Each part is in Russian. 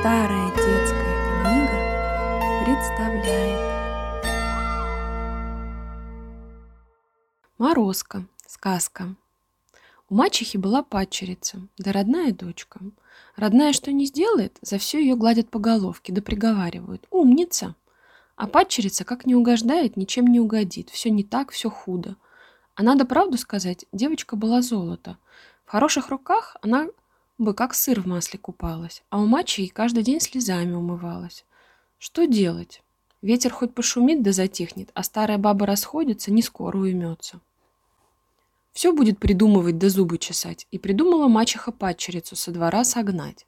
Старая детская книга представляет Морозко. Сказка. У мачехи была падчерица, да родная дочка. Родная что не сделает, за все ее гладят по головке, да приговаривают. Умница! А падчерица, как не угождает, ничем не угодит. Все не так, все худо. А надо правду сказать, девочка была золото. В хороших руках она бы как сыр в масле купалась, а у мачехи каждый день слезами умывалась. Что делать? Ветер хоть пошумит да затихнет, а старая баба расходится, не скоро уймется. Все будет придумывать да зубы чесать. И придумала мачеха падчерицу со двора согнать.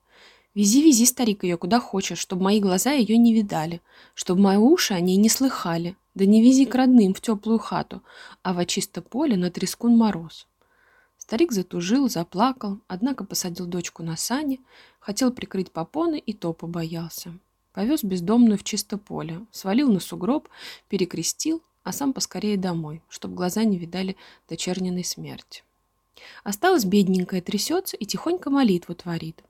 Вези, вези, старик, ее куда хочешь, чтобы мои глаза ее не видали, чтобы мои уши о ней не слыхали. Да не вези к родным в теплую хату, а во чисто поле на трескун мороз. Старик затужил, заплакал, однако посадил дочку на сани, хотел прикрыть попоны и то побоялся. Повез бездомную в чисто поле, свалил на сугроб, перекрестил, а сам поскорее домой, чтобы глаза не видали дочерненной смерти. Осталась бедненькая, трясется и тихонько молитву творит.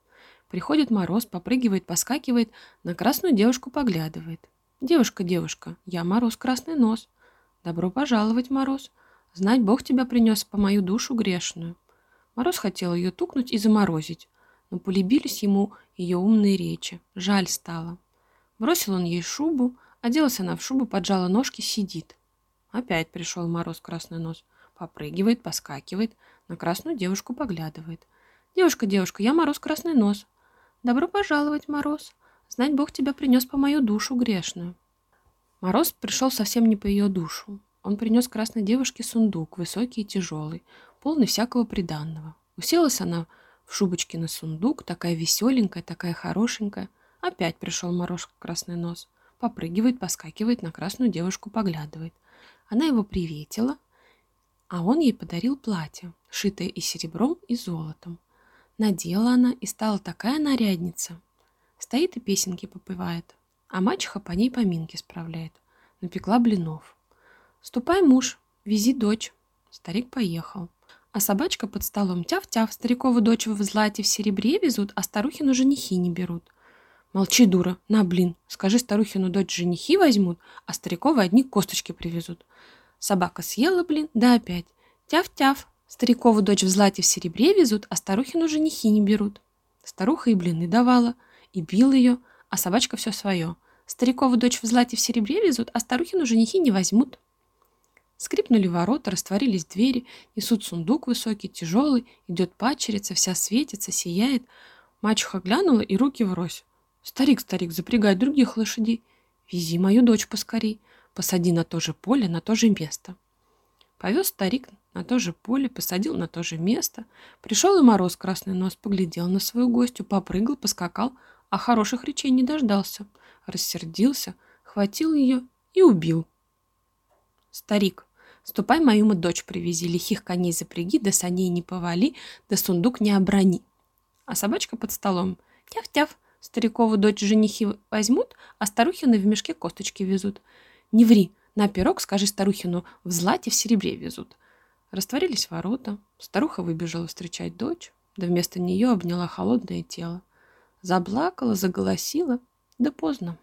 Приходит мороз, попрыгивает, поскакивает, на красную девушку поглядывает. «Девушка, девушка, я Мороз Красный Нос. Добро пожаловать, Мороз. Знать Бог тебя принес по мою душу грешную. Мороз хотел ее тукнуть и заморозить, но полюбились ему ее умные речи. Жаль стало. Бросил он ей шубу, оделась она в шубу, поджала ножки, сидит. Опять пришел Мороз Красный Нос. Попрыгивает, поскакивает, на красную девушку поглядывает. «Девушка, девушка, я Мороз Красный Нос. Добро пожаловать, Мороз. Знать Бог тебя принес по мою душу грешную». Мороз пришел совсем не по ее душу. Он принес красной девушке сундук, высокий и тяжелый, полный всякого приданного. Уселась она в шубочке на сундук, такая веселенькая, такая хорошенькая. Опять пришел мороз красный нос. Попрыгивает, поскакивает, на красную девушку поглядывает. Она его приветила, а он ей подарил платье, шитое и серебром, и золотом. Надела она и стала такая нарядница. Стоит и песенки попивает, а мачеха по ней поминки справляет. Напекла блинов. «Ступай, муж, вези дочь». Старик поехал. А собачка под столом тяв-тяв, старикову дочь в злате в серебре везут, а старухину женихи не берут. Молчи, дура, на, блин, скажи старухину дочь женихи возьмут, а стариковы одни косточки привезут. Собака съела, блин, да опять. Тяв-тяв, старикову дочь в злате в серебре везут, а старухину женихи не берут. Старуха и блины давала, и бил ее, а собачка все свое. Старикову дочь в злате в серебре везут, а старухину женихи не возьмут. Скрипнули ворота, растворились двери, несут сундук высокий, тяжелый, идет пачерица, вся светится, сияет. Мачеха глянула и руки врозь. «Старик, старик, запрягай других лошадей. Вези мою дочь поскорей. Посади на то же поле, на то же место». Повез старик на то же поле, посадил на то же место. Пришел и мороз красный нос, поглядел на свою гостью, попрыгал, поскакал, а хороших речей не дождался. Рассердился, хватил ее и убил. Старик, Ступай мою дочь привези, лихих коней запряги, да саней не повали, да сундук не оброни. А собачка под столом. Тяв-тяв, старикову дочь женихи возьмут, а старухины в мешке косточки везут. Не ври, на пирог скажи старухину, в злате в серебре везут. Растворились ворота, старуха выбежала встречать дочь, да вместо нее обняла холодное тело. Заплакала, заголосила, да поздно.